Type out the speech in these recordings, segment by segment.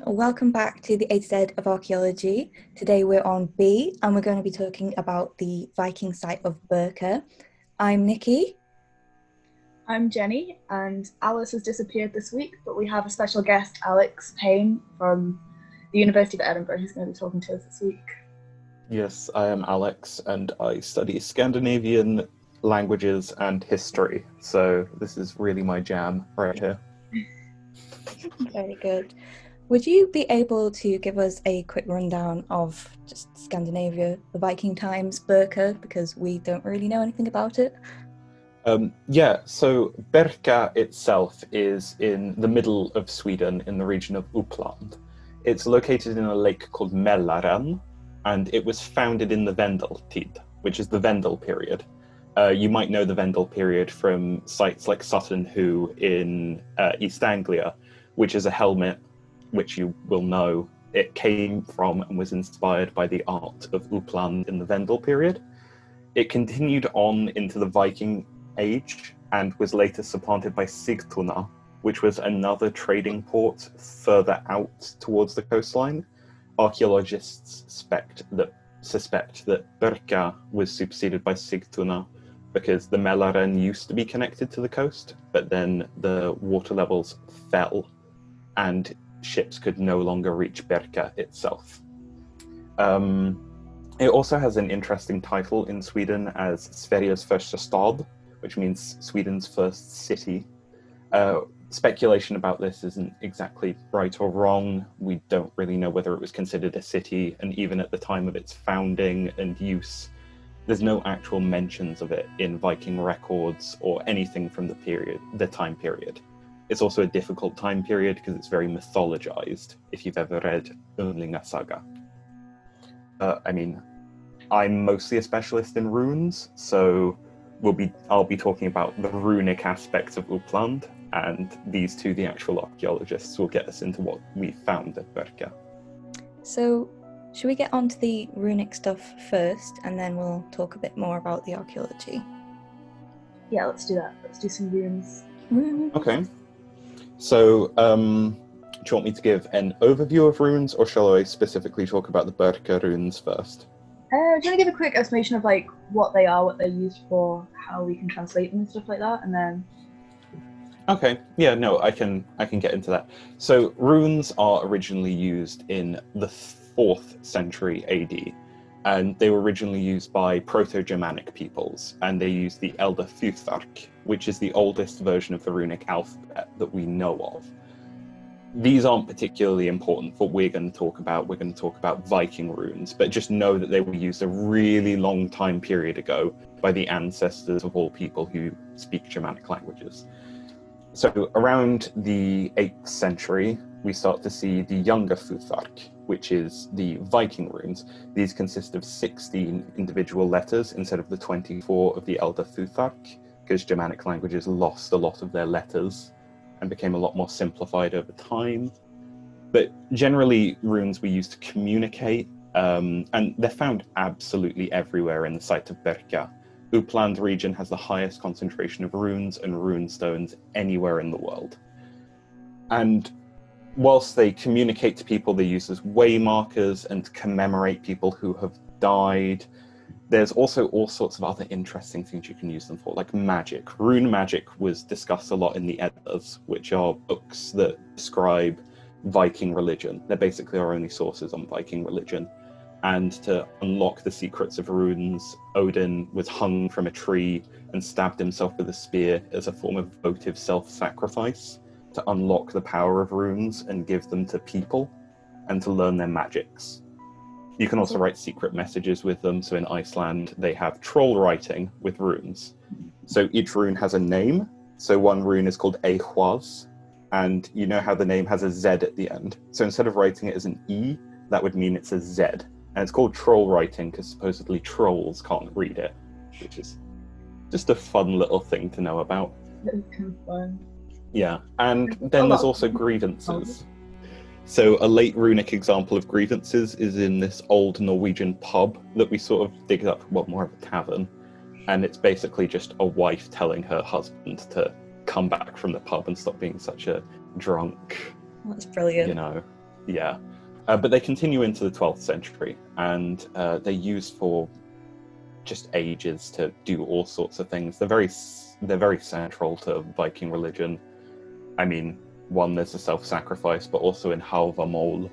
everyone. Welcome back to the A to Z of Archaeology. Today we're on B and we're going to be talking about the Viking site of Birka. I'm Nikki. I'm Jenny, and Alice has disappeared this week, but we have a special guest, Alex Payne from the University of Edinburgh, who's going to be talking to us this week. Yes, I am Alex, and I study Scandinavian languages and history. So this is really my jam right here. Very good. Would you be able to give us a quick rundown of just Scandinavia, the Viking times, Birka, because we don't really know anything about it? Um, yeah, so Birka itself is in the middle of Sweden in the region of Uppland. It's located in a lake called Mälaren, and it was founded in the Vendeltid, which is the Vendel period. Uh, you might know the Vendel period from sites like Sutton Hoo in uh, East Anglia, which is a helmet which you will know it came from and was inspired by the art of Uppland in the Vendel period. It continued on into the Viking age and was later supplanted by Sigtuna, which was another trading port further out towards the coastline. Archaeologists suspect that, suspect that Birka was superseded by Sigtuna because the Mälaren used to be connected to the coast, but then the water levels fell and ships could no longer reach Birka itself. Um, it also has an interesting title in Sweden as Sveriges första stad, which means Sweden's first city. Uh, speculation about this isn't exactly right or wrong. We don't really know whether it was considered a city, and even at the time of its founding and use, there's no actual mentions of it in Viking records or anything from the period, the time period. It's also a difficult time period because it's very mythologized. If you've ever read Ynglinga Saga, uh, I mean, I'm mostly a specialist in runes, so we'll be I'll be talking about the runic aspects of Uppland, and these two, the actual archaeologists, will get us into what we found at Birka. So, should we get on to the runic stuff first, and then we'll talk a bit more about the archaeology? Yeah, let's do that. Let's do some runes. Okay. So, um, do you want me to give an overview of runes, or shall I specifically talk about the Birka runes first? Uh, do you want to give a quick explanation of like what they are, what they're used for, how we can translate them and stuff like that, and then Okay. Yeah, no, I can I can get into that. So runes are originally used in the 4th century AD and they were originally used by Proto-Germanic peoples and they used the Elder Futhark, which is the oldest version of the runic alphabet that we know of. These aren't particularly important for what we're going to talk about. We're going to talk about Viking runes, but just know that they were used a really long time period ago by the ancestors of all people who speak Germanic languages. So around the 8th century, we start to see the younger Futhark, which is the Viking runes. These consist of 16 individual letters instead of the 24 of the Elder Futhark, because Germanic languages lost a lot of their letters and became a lot more simplified over time. But generally, runes were used to communicate, um, and they're found absolutely everywhere in the site of Birka. Uppland region has the highest concentration of runes and rune stones anywhere in the world. And whilst they communicate to people, they're used as way markers and to commemorate people who have died. There's also all sorts of other interesting things you can use them for, like magic. Rune magic was discussed a lot in the Eddas, which are books that describe Viking religion. They're basically our only sources on Viking religion. And to unlock the secrets of runes, Odin was hung from a tree and stabbed himself with a spear as a form of votive self sacrifice to unlock the power of runes and give them to people and to learn their magics. You can also write secret messages with them. So in Iceland, they have troll writing with runes. So each rune has a name. So one rune is called Ehwaz, and you know how the name has a Z at the end. So instead of writing it as an E, that would mean it's a Z. And it's called troll writing because supposedly trolls can't read it, which is just a fun little thing to know about. That's kind of fun. Yeah, and then there's also grievances. So a late runic example of grievances is in this old Norwegian pub that we sort of dig up, well, more of a tavern, and it's basically just a wife telling her husband to come back from the pub and stop being such a drunk, That's brilliant. you know. Yeah, uh, but they continue into the 12th century, and uh, they're used for just ages to do all sorts of things. They're very they're very central to Viking religion. I mean, one there's a self-sacrifice, but also in Hávamál,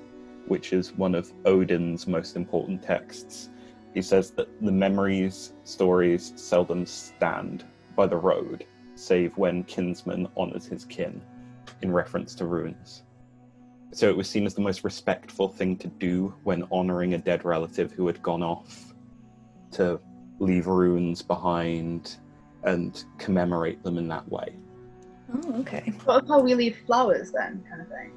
which is one of Odin's most important texts. He says that the memories, stories seldom stand by the road, save when kinsman honors his kin, in reference to runes. So it was seen as the most respectful thing to do when honoring a dead relative who had gone off to leave runes behind and commemorate them in that way. Oh, okay. What of how we leave flowers then, kind of thing?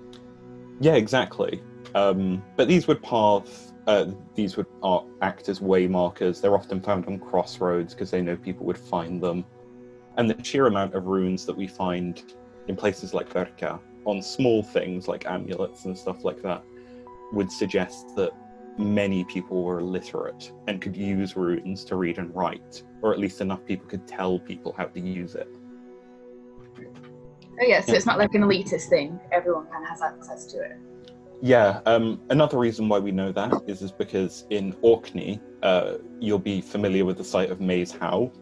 Yeah, exactly. Um, but these would path, uh, these would are, act as way markers. They're often found on crossroads because they know people would find them. And the sheer amount of runes that we find in places like Birka on small things like amulets and stuff like that would suggest that many people were illiterate and could use runes to read and write, or at least enough people could tell people how to use it. Oh yeah, so it's not like an elitist thing. Everyone kind of has access to it. Yeah, um, another reason why we know that is, is because in Orkney, uh, you'll be familiar with the site of Maes Howe.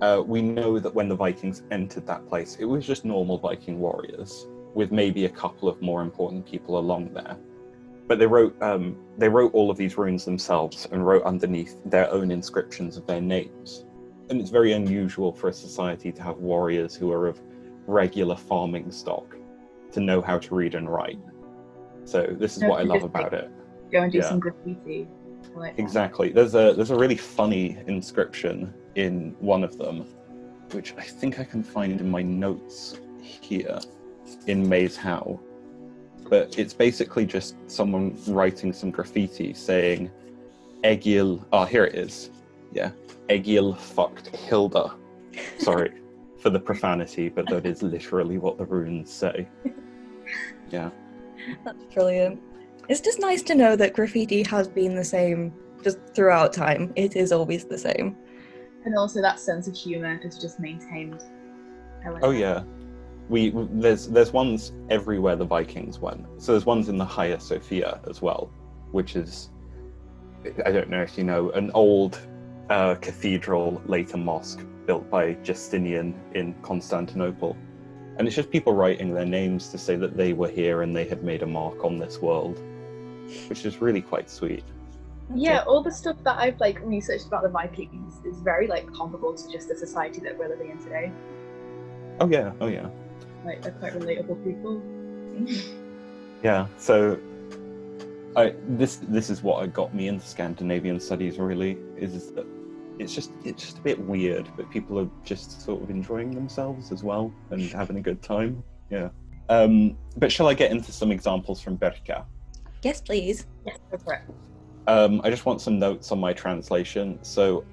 Uh, we know that when the Vikings entered that place, it was just normal Viking warriors, with maybe a couple of more important people along there. But they wrote um, they wrote all of these runes themselves and wrote underneath their own inscriptions of their names. And it's very unusual for a society to have warriors who are of regular farming stock to know how to read and write. So this is what I love about it. Go and do Yeah. some graffiti. Like. Exactly. There's a there's a really funny inscription in one of them, which I think I can find in my notes here in Maes Howe. But it's basically just someone writing some graffiti saying Egil oh here it is. Yeah. Egil fucked Hilda. Sorry for the profanity, but that is literally what the runes say. Yeah. That's brilliant. It's just nice to know that graffiti has been the same just throughout time. It is always the same. And also that sense of humour is just maintained. Like Oh that. yeah, we there's there's ones everywhere the Vikings went. So there's ones in the Hagia Sophia as well, which is I don't know if you know an old uh, cathedral, later mosque built by Justinian in Constantinople, and it's just people writing their names to say that they were here and they had made a mark on this world, which is really quite sweet. Yeah, all the stuff that I've like researched about the Vikings is very like comparable to just the society that we're living in today. Oh yeah, oh yeah. Like they're quite relatable people. Yeah, so I this this is what got me into Scandinavian studies really is, is that it's just it's just a bit weird, but people are just sort of enjoying themselves as well and having a good time. Yeah. Um, but shall I get into some examples from Birka? Yes, please. Yes, go for it. Um, I just want some notes on my translation. So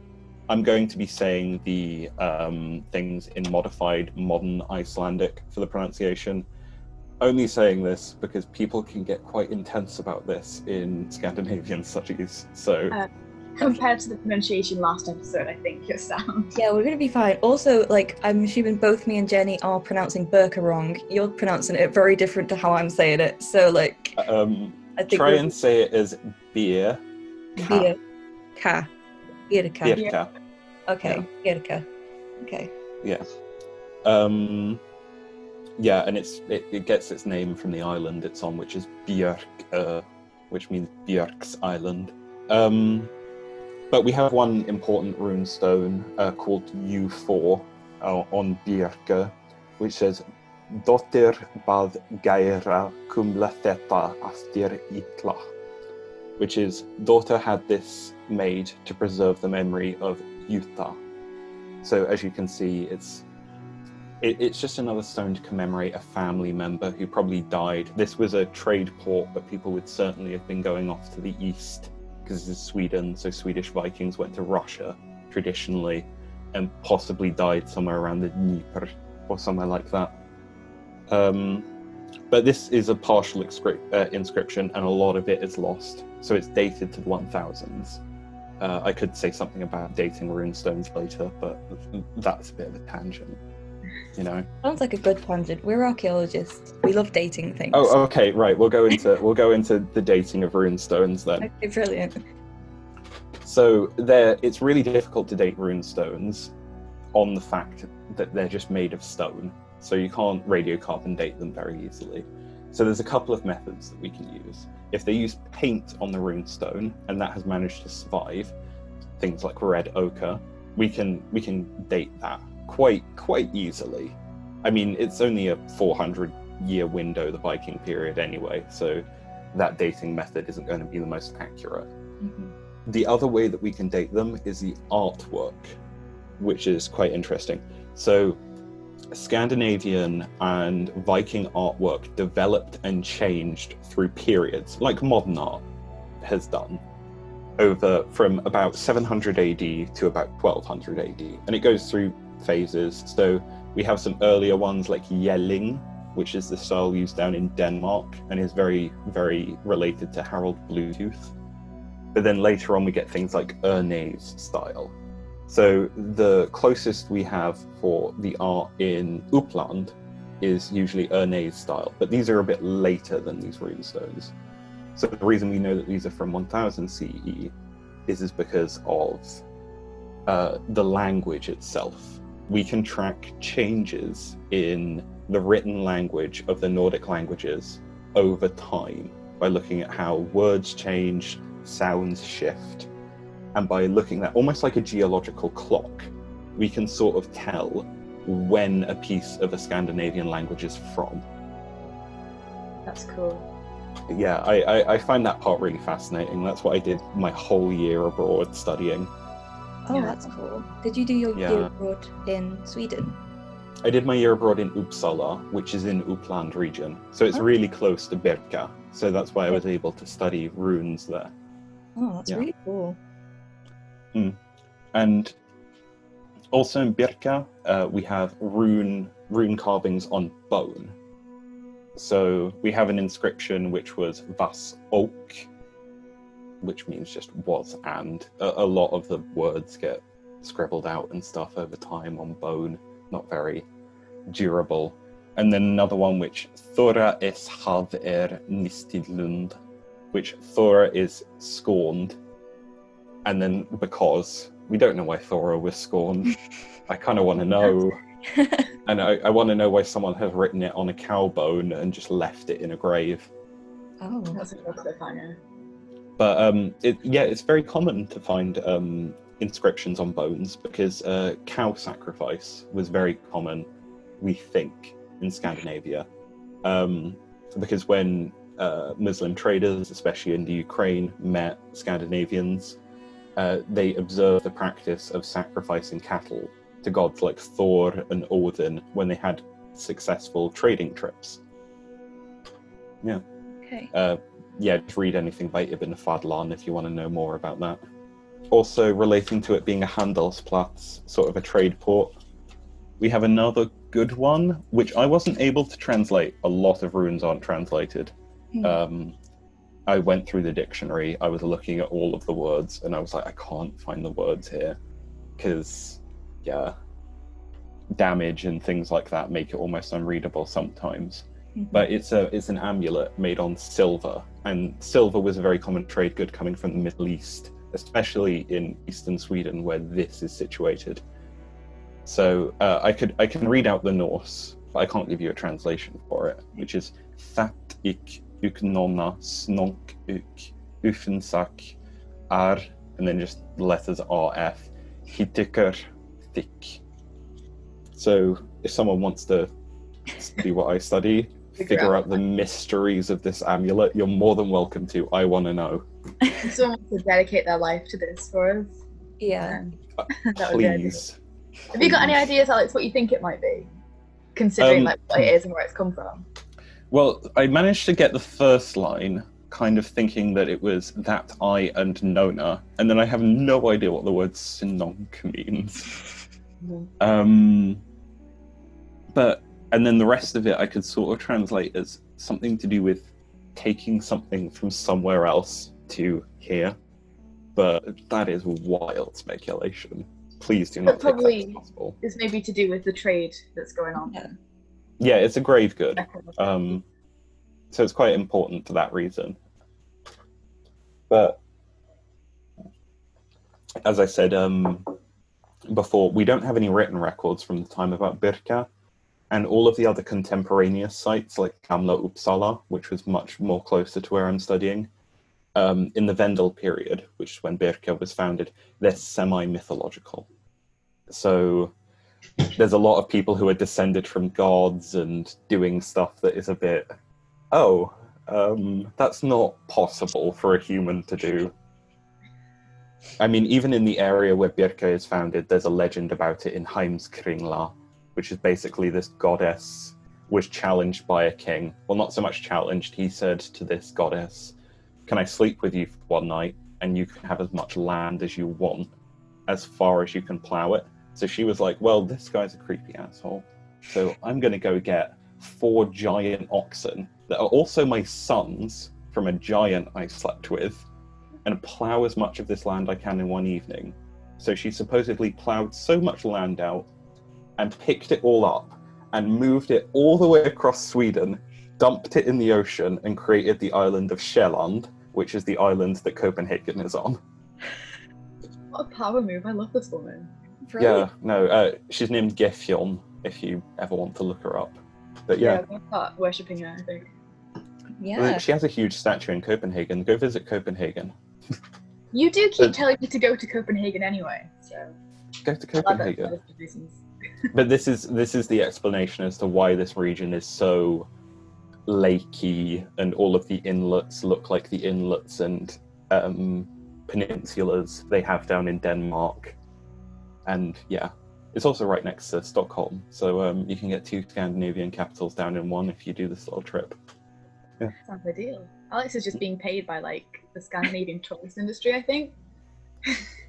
I'm going to be saying the um, things in modified modern Icelandic for the pronunciation. Only saying this because people can get quite intense about this in Scandinavian studies. So Uh, Compared to the pronunciation last episode, I think your sound. Yeah, we're gonna be fine. Also, like, I'm assuming both me and Jenny are pronouncing Burka wrong. You're pronouncing it very different to how I'm saying it. So, like, um, I think try we're- and say it as beer. Beer. Ka. Birka. Birka. Okay. Birka. Okay. Yeah. Um, yeah, and it's it, it gets its name from the island it's on, which is Björk, uh, which means Björk's Island. Um, but we have one important rune stone uh, called U4 uh, on Björka, which says Dotter bad Gaira kumla theta aftir itla, which is daughter had this made to preserve the memory of Yuta. So as you can see, it's it, it's just another stone to commemorate a family member who probably died. This was a trade port, but people would certainly have been going off to the east because is Sweden. So Swedish Vikings went to Russia traditionally, and possibly died somewhere around the Dnieper or somewhere like that. Um, but this is a partial uh, inscription, and a lot of it is lost. So it's dated to the 1000s. Uh, I could say something about dating runestones later, but that's a bit of a tangent. You know. Sounds like a good tangent. We're archaeologists. We love dating things. Oh, okay, right. We'll go into we'll go into the dating of rune stones then. Okay, brilliant. So there, it's really difficult to date rune stones on the fact that they're just made of stone. So you can't radiocarbon date them very easily. So there's a couple of methods that we can use. If they use paint on the rune stone and that has managed to survive, things like red ochre, we can we can date that quite quite easily. I mean, it's only a 400 year window, the Viking period anyway, so that dating method isn't going to be the most accurate. Mhm. The other way that we can date them is the artwork, which is quite interesting. So, Scandinavian and Viking artwork developed and changed through periods, like modern art has done, over from about 700 AD to about 1200 AD. And it goes through phases. So, we have some earlier ones like Jelling, which is the style used down in Denmark and is very, very related to Harold Bluetooth. But then later on, we get things like Urnes style. So the closest we have for the art in Uppland is usually Urnes style, but these are a bit later than these runestones. So the reason we know that these are from 1000 CE is, is because of uh, the language itself. We can track changes in the written language of the Nordic languages over time by looking at how words change, sounds shift, and by looking at almost like a geological clock, we can sort of tell when a piece of a Scandinavian language is from. That's cool. Yeah, I, I, I find that part really fascinating. That's what I did my whole year abroad studying. Oh, Yeah. that's cool. Did you do your Yeah. year abroad in Sweden? I did my year abroad in Uppsala, which is in Uppland region. So it's Okay. really close to Birka. So that's why I was able to study runes there. Oh, that's Yeah. really cool. And also in Birka, uh, we have rune rune carvings on bone. So we have an inscription which was Vas Oak, which means just was and. A, a lot of the words get scribbled out and stuff over time on bone, not very durable. And then another one which Thora es hav er nistidlund, which Thora is scorned, and then because we don't know why Thora was scorned. I kind of want to know, and I, I want to know why someone has written it on a cow bone and just left it in a grave. Oh, That's a cool cliffhanger. But um, it, yeah, it's very common to find um, inscriptions on bones because uh, cow sacrifice was very common, we think, in Scandinavia. Um, because when uh, Muslim traders, especially in the Ukraine, met Scandinavians, uh, they observed the practice of sacrificing cattle to gods like Thor and Odin when they had successful trading trips. Yeah. Okay. Uh, yeah, just read anything by Ibn Fadlan if you want to know more about that. Also, relating to it being a Handelsplatz, sort of a trade port, we have another good one, which I wasn't able to translate. A lot of runes aren't translated. Hmm. Um, I went through the dictionary, I was looking at all of the words, and I was like, I can't find the words here. Because, yeah, damage and things like that make it almost unreadable sometimes Mhm. but it's a it's an amulet made on silver and silver was a very common trade good coming from the middle east especially in eastern sweden where this is situated. So uh, i could i can read out the norse but i can't give you a translation for it which is fat ik uk nonna snonk uk ufensak ar and then just the letters rf hitiker thick. So if someone wants to study what i study Figure figure out out the mysteries of this amulet, you're more than welcome to. I want to know. Someone wants to dedicate their life to this for us, yeah. um, that would be ideal. Please. Have you got any ideas, Alex, what you think it might be? Considering Um, like what it is and where it's come from. Well, I managed to get the first line, kind of thinking that it was that I and Nona, and then I have no idea what the word sinonk means. Um, but and then the rest of it I could sort of translate as something to do with taking something from somewhere else to here. But that is wild speculation. please do not But take that probably- as possible. It's maybe to do with the trade that's going on. Yeah. Yeah, it's a grave good. Um, so it's quite important for that reason. But as I said um, before, we don't have any written records from the time about Birka, and all of the other contemporaneous sites like Gamla Uppsala, which was much more closer to where I'm studying, um, in the Vendel period, which is when Birka was founded, they're semi-mythological. So there's a lot of people who are descended from gods and doing stuff that is a bit oh um, that's not possible for a human to do i mean even in the area where birka is founded there's a legend about it in heimskringla which is basically this goddess was challenged by a king well not so much challenged he said to this goddess can i sleep with you for one night and you can have as much land as you want as far as you can plow it so she was like, Well, this guy's a creepy asshole. So I'm going to go get four giant oxen that are also my sons from a giant I slept with and plow as much of this land I can in one evening. So she supposedly plowed so much land out and picked it all up and moved it all the way across Sweden, dumped it in the ocean, and created the island of Sjælland, which is the island that Copenhagen is on. What a power move. I love this woman. Yeah, no, uh, she's named Gefjon, if you ever want to look her up. But yeah, I'm gonna start worshipping her, I think. Yeah. she has a huge statue in Copenhagen. Go visit Copenhagen. You do keep But- telling me to go to Copenhagen anyway, so Go to I love it for Copenhagen. But this is this is the explanation as to why this region is so lakey, and all of the inlets look like the inlets and um, peninsulas they have down in Denmark. And yeah, it's also right next to Stockholm, so um, you can get two Scandinavian capitals down in one if you do this little trip. Sounds ideal. Alex is just being paid by like the Scandinavian tourist industry, I think.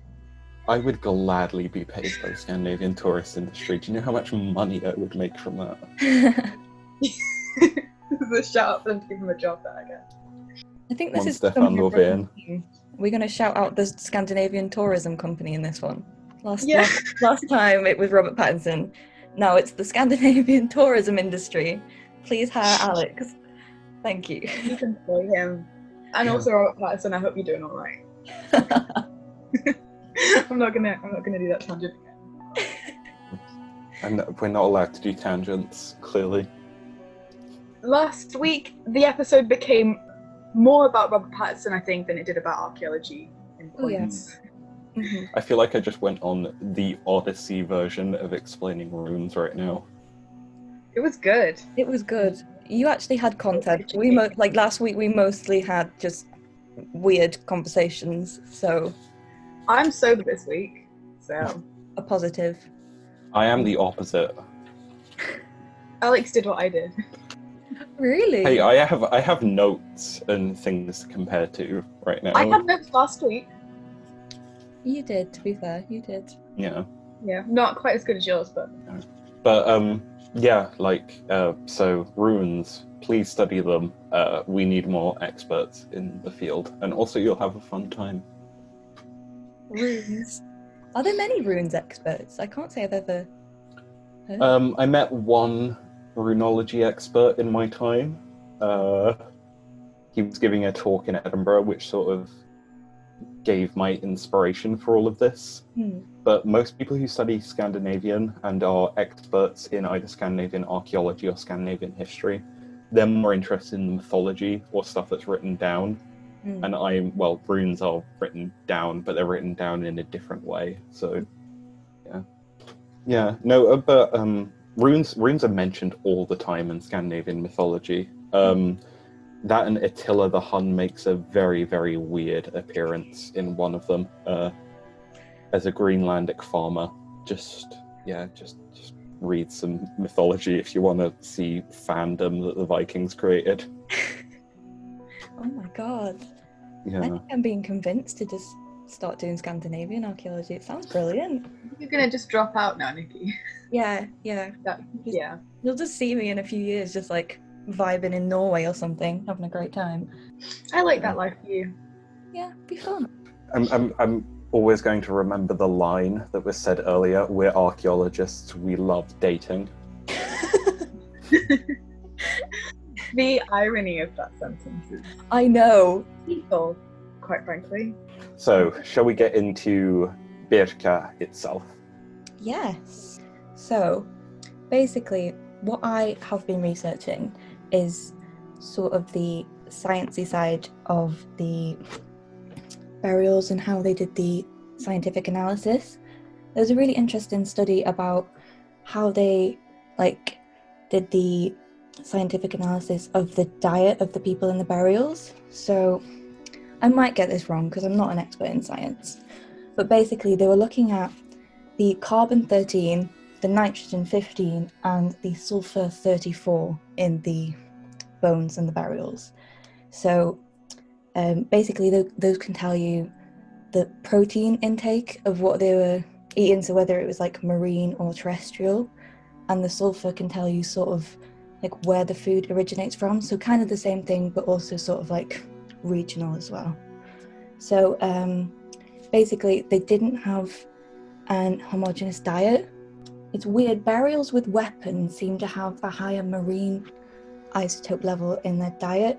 I would gladly be paid by the Scandinavian tourist industry. Do you know how much money I would make from that? the shout out for them to give him a job there, I guess. I think this One is Stefan becoming a Löfven. thing. We're going to shout out the Scandinavian tourism company in this one. Last, Yeah. last, last time it was Robert Pattinson. Now it's the Scandinavian tourism industry. Please hire Alex. Thank you. You can play him. And Yeah. also Robert Pattinson, I hope you're doing alright. I'm not gonna I'm not gonna do that tangent again. And we're not allowed to do tangents, clearly. Last week the episode became more about Robert Pattinson, I think, than it did about archaeology in Oh, yeah. points. Mhm. I feel like I just went on the Odyssey version of explaining runes right now. It was good. It was good. You actually had content. We mo- like last week. We mostly had just weird conversations. So I'm sober this week, so a positive. I am the opposite. Alex did what I did. Really? Hey, I have I have notes and things to compare to right now. I had notes last week. You did. To be fair, you did. Yeah. Yeah, not quite as good as yours, but But um yeah, like uh so runes, please study them. Uh we need more experts in the field. And also you'll have a fun time. Runes. Are there many runes experts? I can't say I've ever. Heard. Um I met one runology expert in my time. Uh he was giving a talk in Edinburgh which sort of gave my inspiration for all of this. Hmm. but most people who study Scandinavian and are experts in either Scandinavian archaeology or Scandinavian history, they're more interested in mythology or stuff that's written down. Hmm. And I'm, well, runes are written down, but they're written down in a different way. So, yeah. Yeah, no, uh, but um, runes, runes are mentioned all the time in Scandinavian mythology. Um, that and Attila the Hun makes a very, very weird appearance in one of them. Uh, as a Greenlandic farmer. Just yeah, just just read some mythology if you want to see fandom that the Vikings created. Oh my god. I think I'm being convinced to just start doing Scandinavian archaeology. It sounds brilliant. you're gonna just drop out now, Nikki. Yeah, yeah. That, yeah. You'll just see me in a few years just like vibing in Norway or something, having a great time. I like that life for you. Yeah, be fun. I'm I'm I'm always going to remember the line that was said earlier we're archaeologists, we love dating. The irony of that sentence is I know. people, quite frankly. So, shall we get into Birka itself? Yes. So, basically, what I have been researching is sort of the sciencey side of the burials and how they did the scientific analysis. There's a really interesting study about how they like did the scientific analysis of the diet of the people in the burials. So, I might get this wrong because I'm not an expert in science. But basically, they were looking at the carbon 13, the nitrogen 15, and the sulfur 34 in the bones and the burials. So um, basically, tho- those can tell you the protein intake of what they were eating, so whether it was like marine or terrestrial, and the sulfur can tell you sort of like where the food originates from. So kind of the same thing, but also sort of like regional as well. So um, basically, they didn't have an homogeneous diet. It's weird. Burials with weapons seem to have a higher marine isotope level in their diet.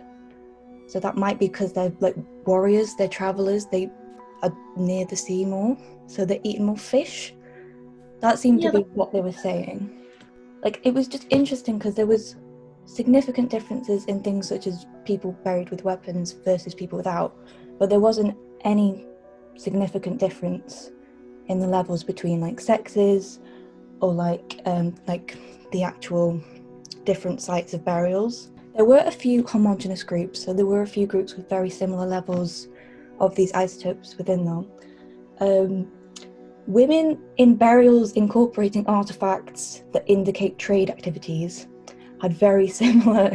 So that might be because they're like warriors, they're travelers, they are near the sea more, so they're eating more fish. That seemed Yeah, to be what they were saying. Like it was just interesting because there was significant differences in things such as people buried with weapons versus people without, but there wasn't any significant difference in the levels between like sexes or like um, like the actual different sites of burials. There were a few homogenous groups, so there were a few groups with very similar levels of these isotopes within them. Um, women in burials incorporating artifacts that indicate trade activities had very similar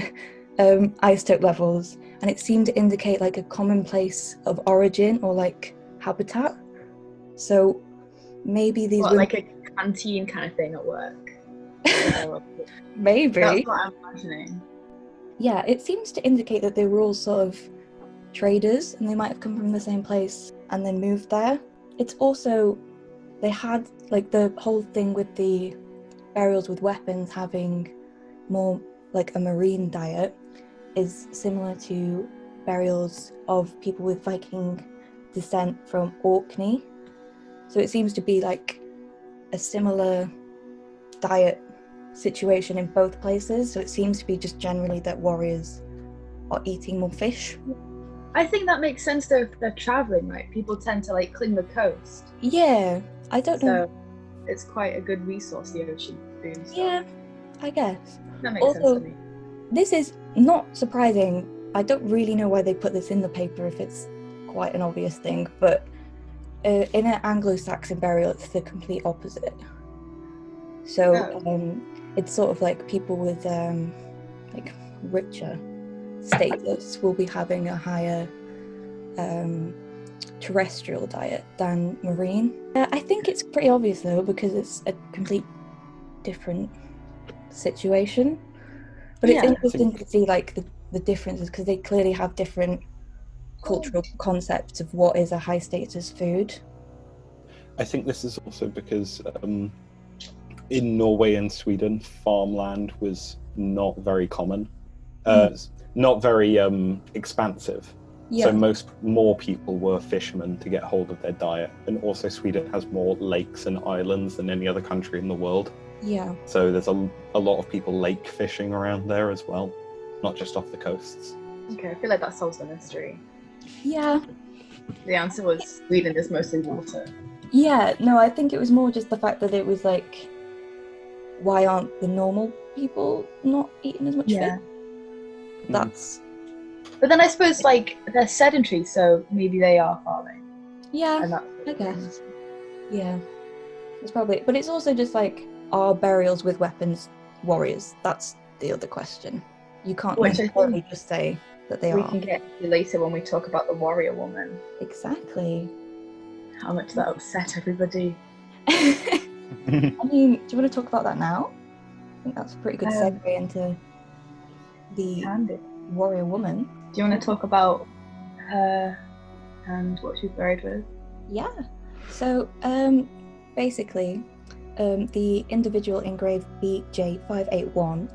um, isotope levels, and it seemed to indicate like a common place of origin or like habitat. So maybe these What, women, like a canteen kind of thing at work? maybe That's what I'm imagining. yeah, it seems to indicate that they were all sort of traders and they might have come from the same place and then moved there. It's also, they had like the whole thing with the burials with weapons having more like a marine diet is similar to burials of people with Viking descent from Orkney. So it seems to be like a similar diet situation in both places. So it seems to be just generally that warriors are eating more fish. I think that makes sense though if they're traveling, right? People tend to like cling the coast. Yeah, I don't know. It's quite a good resource, the ocean. Yeah, I guess. That makes Also- sense to me. This is not surprising. I don't really know why they put this in the paper if it's quite an obvious thing, but uh, in an Anglo Saxon burial, it's the complete opposite. So Oh. um, it's sort of like people with um, like richer status will be having a higher um, terrestrial diet than marine. Uh, I think it's pretty obvious though because it's a complete different situation. But it's Yeah. interesting to see like the, the differences because they clearly have different cultural concepts of what is a high status food. I think this is also because um, in Norway and Sweden, farmland was not very common, uh, not very um, expansive. So most more people were fishermen to get hold of their diet, and also Sweden has more lakes and islands than any other country in the world. yeah. So there's a, a lot of people lake fishing around there as well, not just off the coasts. Okay, I feel like that solves the mystery. Yeah. The answer was Sweden is mostly water. Yeah, no, I think it was more just the fact that it was like, why aren't the normal people not eating as much Yeah. fish? That's But then I suppose like they're sedentary, so maybe they are farming, yeah, and that's I guess. yeah. It's probably, but it's also just like, are burials with weapons warriors? That's the other question. You can't Which necessarily just say that they we are. can get to later when we talk about the warrior woman. Exactly. How much that upset everybody. I mean, do you want to talk about that now? I think that's a pretty good Um, segue into the warrior woman. Do you want to talk about her and what she's buried with? Yeah. So, um, basically, um, the individual engraved BJ581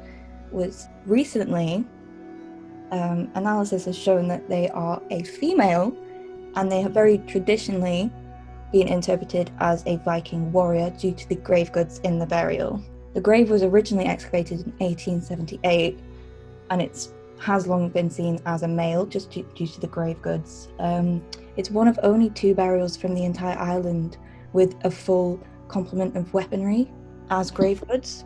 was recently um, analysis has shown that they are a female and they have very traditionally been interpreted as a Viking warrior due to the grave goods in the burial. The grave was originally excavated in 1878 and it has long been seen as a male just due, to the grave goods. Um, it's one of only two burials from the entire island with a full complement of weaponry as grave goods,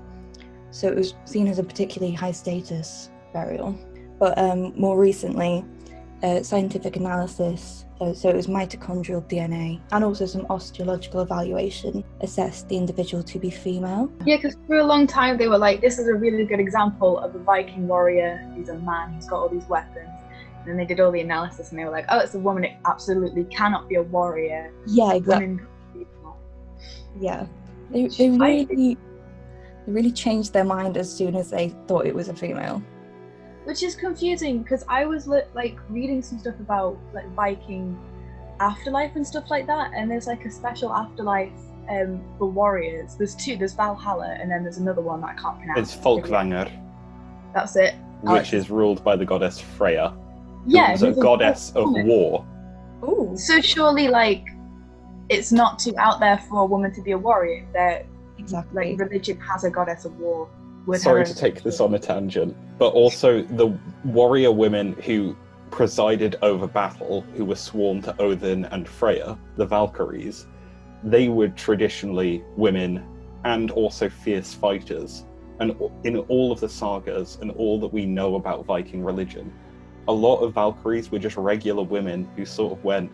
so it was seen as a particularly high status burial. But um, more recently, uh, scientific analysis, uh, so it was mitochondrial DNA, and also some osteological evaluation assessed the individual to be female. Yeah, because for a long time they were like, this is a really good example of a Viking warrior. He's a man, he's got all these weapons. And then they did all the analysis and they were like, oh, it's a woman, it absolutely cannot be a warrior. Yeah, exactly. Women can't be that." Yeah, they, they really, they really changed their mind as soon as they thought it was a female. Which is confusing because I was li- like reading some stuff about like Viking afterlife and stuff like that, and there's like a special afterlife um, for warriors. There's two. There's Valhalla, and then there's another one that I can't pronounce. It's Folkvangr, That's it. which is ruled by the goddess Freya, Yeah, is a who's a goddess of war. Ooh. So surely, like, it's not too out there for a woman to be a warrior. That Exactly. like religion has a goddess of war. With Sorry to take this on a tangent, but also the warrior women who presided over battle, who were sworn to Odin and Freya, the Valkyries, they were traditionally women and also fierce fighters. And in all of the sagas and all that we know about Viking religion, a lot of Valkyries were just regular women who sort of went,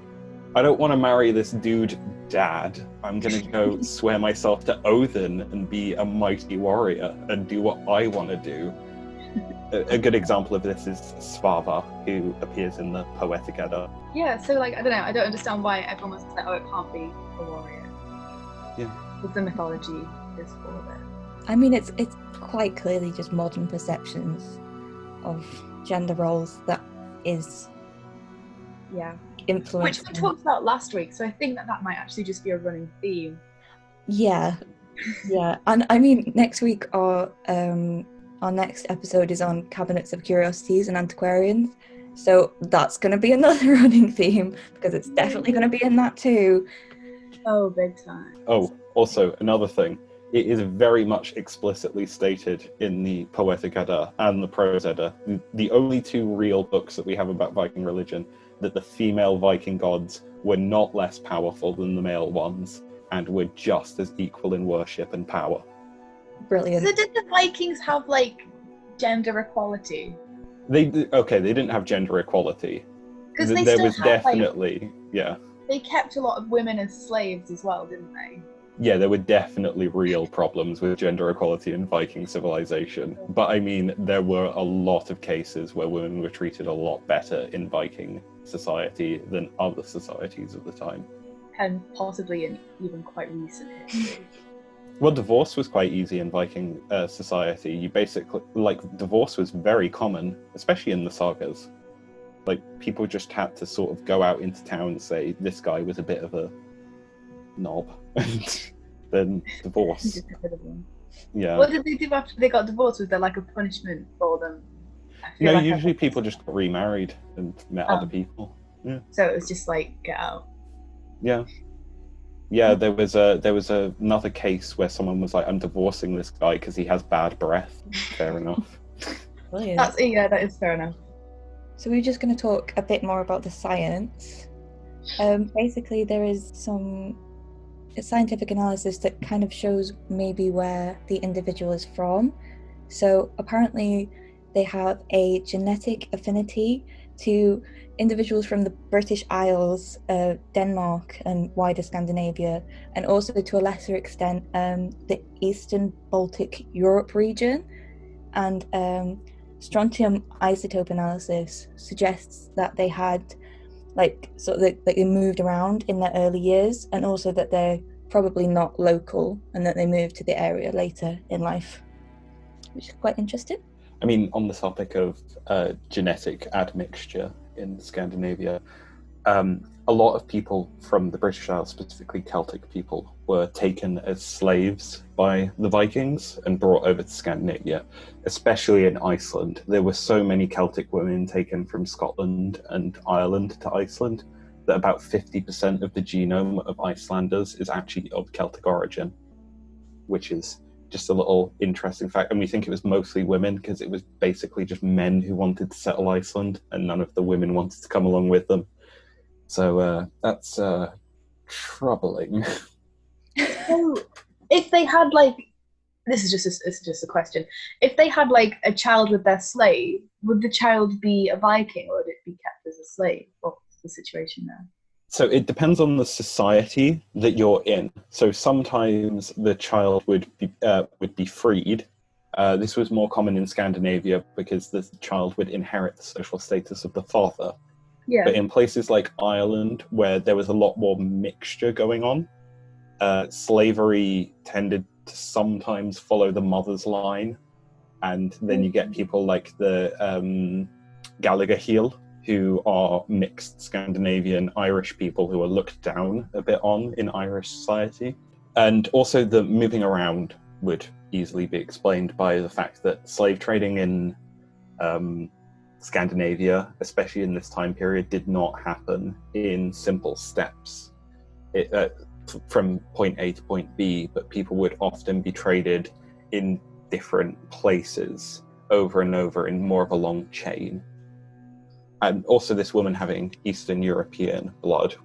I don't want to marry this dude, dad. I'm going to go swear myself to Odin and be a mighty warrior and do what I want to do. A, a good example of this is Svava, who appears in the Poetic Edda. Yeah, so like I don't know, I don't understand why everyone was like, oh, it can't be a warrior. Yeah. Because the mythology is for of it. I mean, it's it's quite clearly just modern perceptions of gender roles that is Yeah. Which we talked about last week, so I think that that might actually just be a running theme. Yeah, yeah, and I mean, next week our um our next episode is on cabinets of curiosities and antiquarians, so that's going to be another running theme because it's definitely going to be in that too. Oh, big time. Oh, also another thing. It is very much explicitly stated in the Poetic Edda and the Prose Edda, the only two real books that we have about Viking religion, that the female Viking gods were not less powerful than the male ones and were just as equal in worship and power. Brilliant. So did the Vikings have like gender equality? They okay, they didn't have gender equality. Because Th- there still was had, like, definitely yeah. they kept a lot of women as slaves as well, didn't they? Yeah, there were definitely real problems with gender equality in Viking civilization. But I mean, there were a lot of cases where women were treated a lot better in Viking society than other societies of the time. And possibly in even quite recent history. Well, divorce was quite easy in Viking uh, society. You basically, like, divorce was very common, especially in the sagas. Like, people just had to sort of go out into town and say, this guy was a bit of a knob, and then divorce. Just a bit of them. Yeah. What did they do after they got divorced? Was there like a punishment for them? I feel No, like I- usually people just got remarried and met Oh. other people. So it was just like get out. Yeah. Yeah, there was a there was a, another case where someone was like, "I'm divorcing this guy because he has bad breath." Fair enough. Brilliant. That's yeah, that is fair enough. So we're just going to talk a bit more about the science. Um, basically, there is some scientific analysis that kind of shows maybe where the individual is from. So apparently, they have a genetic affinity to individuals from the British Isles, uh, Denmark, and wider Scandinavia, and also to a lesser extent um, the Eastern Baltic Europe region. And um, strontium isotope analysis suggests that they had like sort of that they moved around in their early years and also that they're probably not local and that they moved to the area later in life which is quite interesting I mean, on the topic of uh, genetic admixture in Scandinavia, um, a lot of people from the British Isles, specifically Celtic people, were taken as slaves by the Vikings and brought over to Scandinavia, especially in Iceland. There were so many Celtic women taken from Scotland and Ireland to Iceland that about 50% of the genome of Icelanders is actually of Celtic origin, which is just a little interesting fact. And we think it was mostly women because it was basically just men who wanted to settle Iceland and none of the women wanted to come along with them. So uh, that's uh, troubling. So, if they had like, this is just a, just a question. If they had like a child with their slave, would the child be a Viking or would it be kept as a slave? What's the situation there? So it depends on the society that you're in. So sometimes the child would be uh, would be freed. Uh, this was more common in Scandinavia because the child would inherit the social status of the father. Yeah. But in places like Ireland, where there was a lot more mixture going on, uh, slavery tended to sometimes follow the mother's line, and then you get people like the um, Gall-Ghàidheil, who are mixed Scandinavian Irish people who are looked down a bit on in Irish society. And also, the moving around would easily be explained by the fact that slave trading in um, Scandinavia, especially in this time period, did not happen in simple steps it, uh, from point A to point B, but people would often be traded in different places over and over in more of a long chain. And also, this woman having Eastern European blood.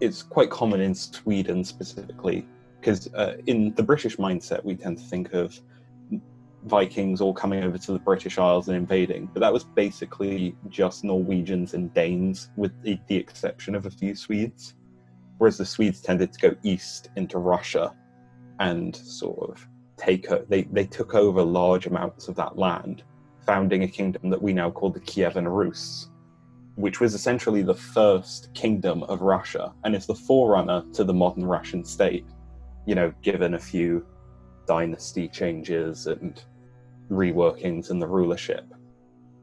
It's quite common in Sweden specifically, because uh, in the British mindset, we tend to think of Vikings all coming over to the British Isles and invading, but that was basically just Norwegians and Danes, with the, the exception of a few Swedes. Whereas the Swedes tended to go east into Russia and sort of take they, they took over large amounts of that land, founding a kingdom that we now call the Kievan Rus, which was essentially the first kingdom of Russia and is the forerunner to the modern Russian state. You know, given a few dynasty changes and reworkings in the rulership.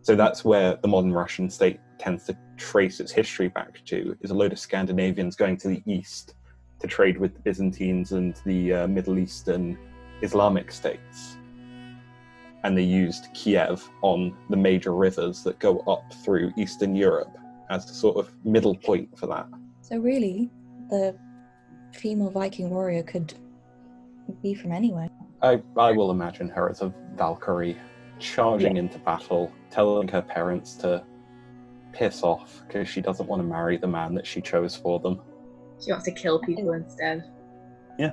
So that's where the modern Russian state tends to trace its history back to, is a load of Scandinavians going to the east to trade with the Byzantines and the uh, Middle Eastern Islamic states. And they used Kiev on the major rivers that go up through Eastern Europe as a sort of middle point for that. So really, the female Viking warrior could be from anywhere. I, I will imagine her as a Valkyrie charging into battle, telling her parents to piss off because she doesn't want to marry the man that she chose for them. She wants to kill people instead. Yeah.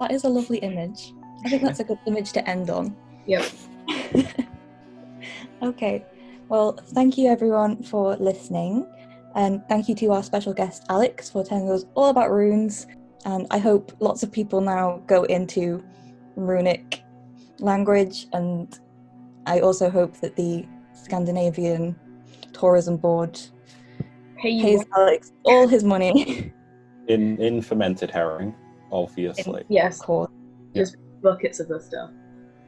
That is a lovely image. I think that's a good image to end on. Yep. okay. Well, thank you everyone for listening. And thank you to our special guest Alex for telling us all about runes. And I hope lots of people now go into runic language. And I also hope that the Scandinavian Tourism Board Hey, you pays Alex all his money. In in fermented herring, obviously. yes, of course. Just buckets of this stuff.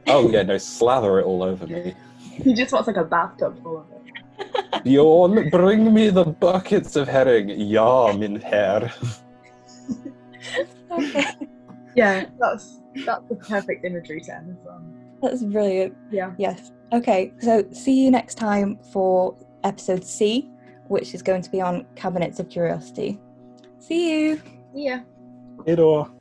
Oh yeah, no, slather it all over me. He just wants like a bathtub full of it. Bjorn, bring me the buckets of herring. Ja, min herr. Okay. Yeah, that's that's the perfect imagery to end this on. That's brilliant. Yeah. Yes. Okay, so see you next time for episode C, which is going to be on Cabinets of Curiosity. See you! Yeah. Idor.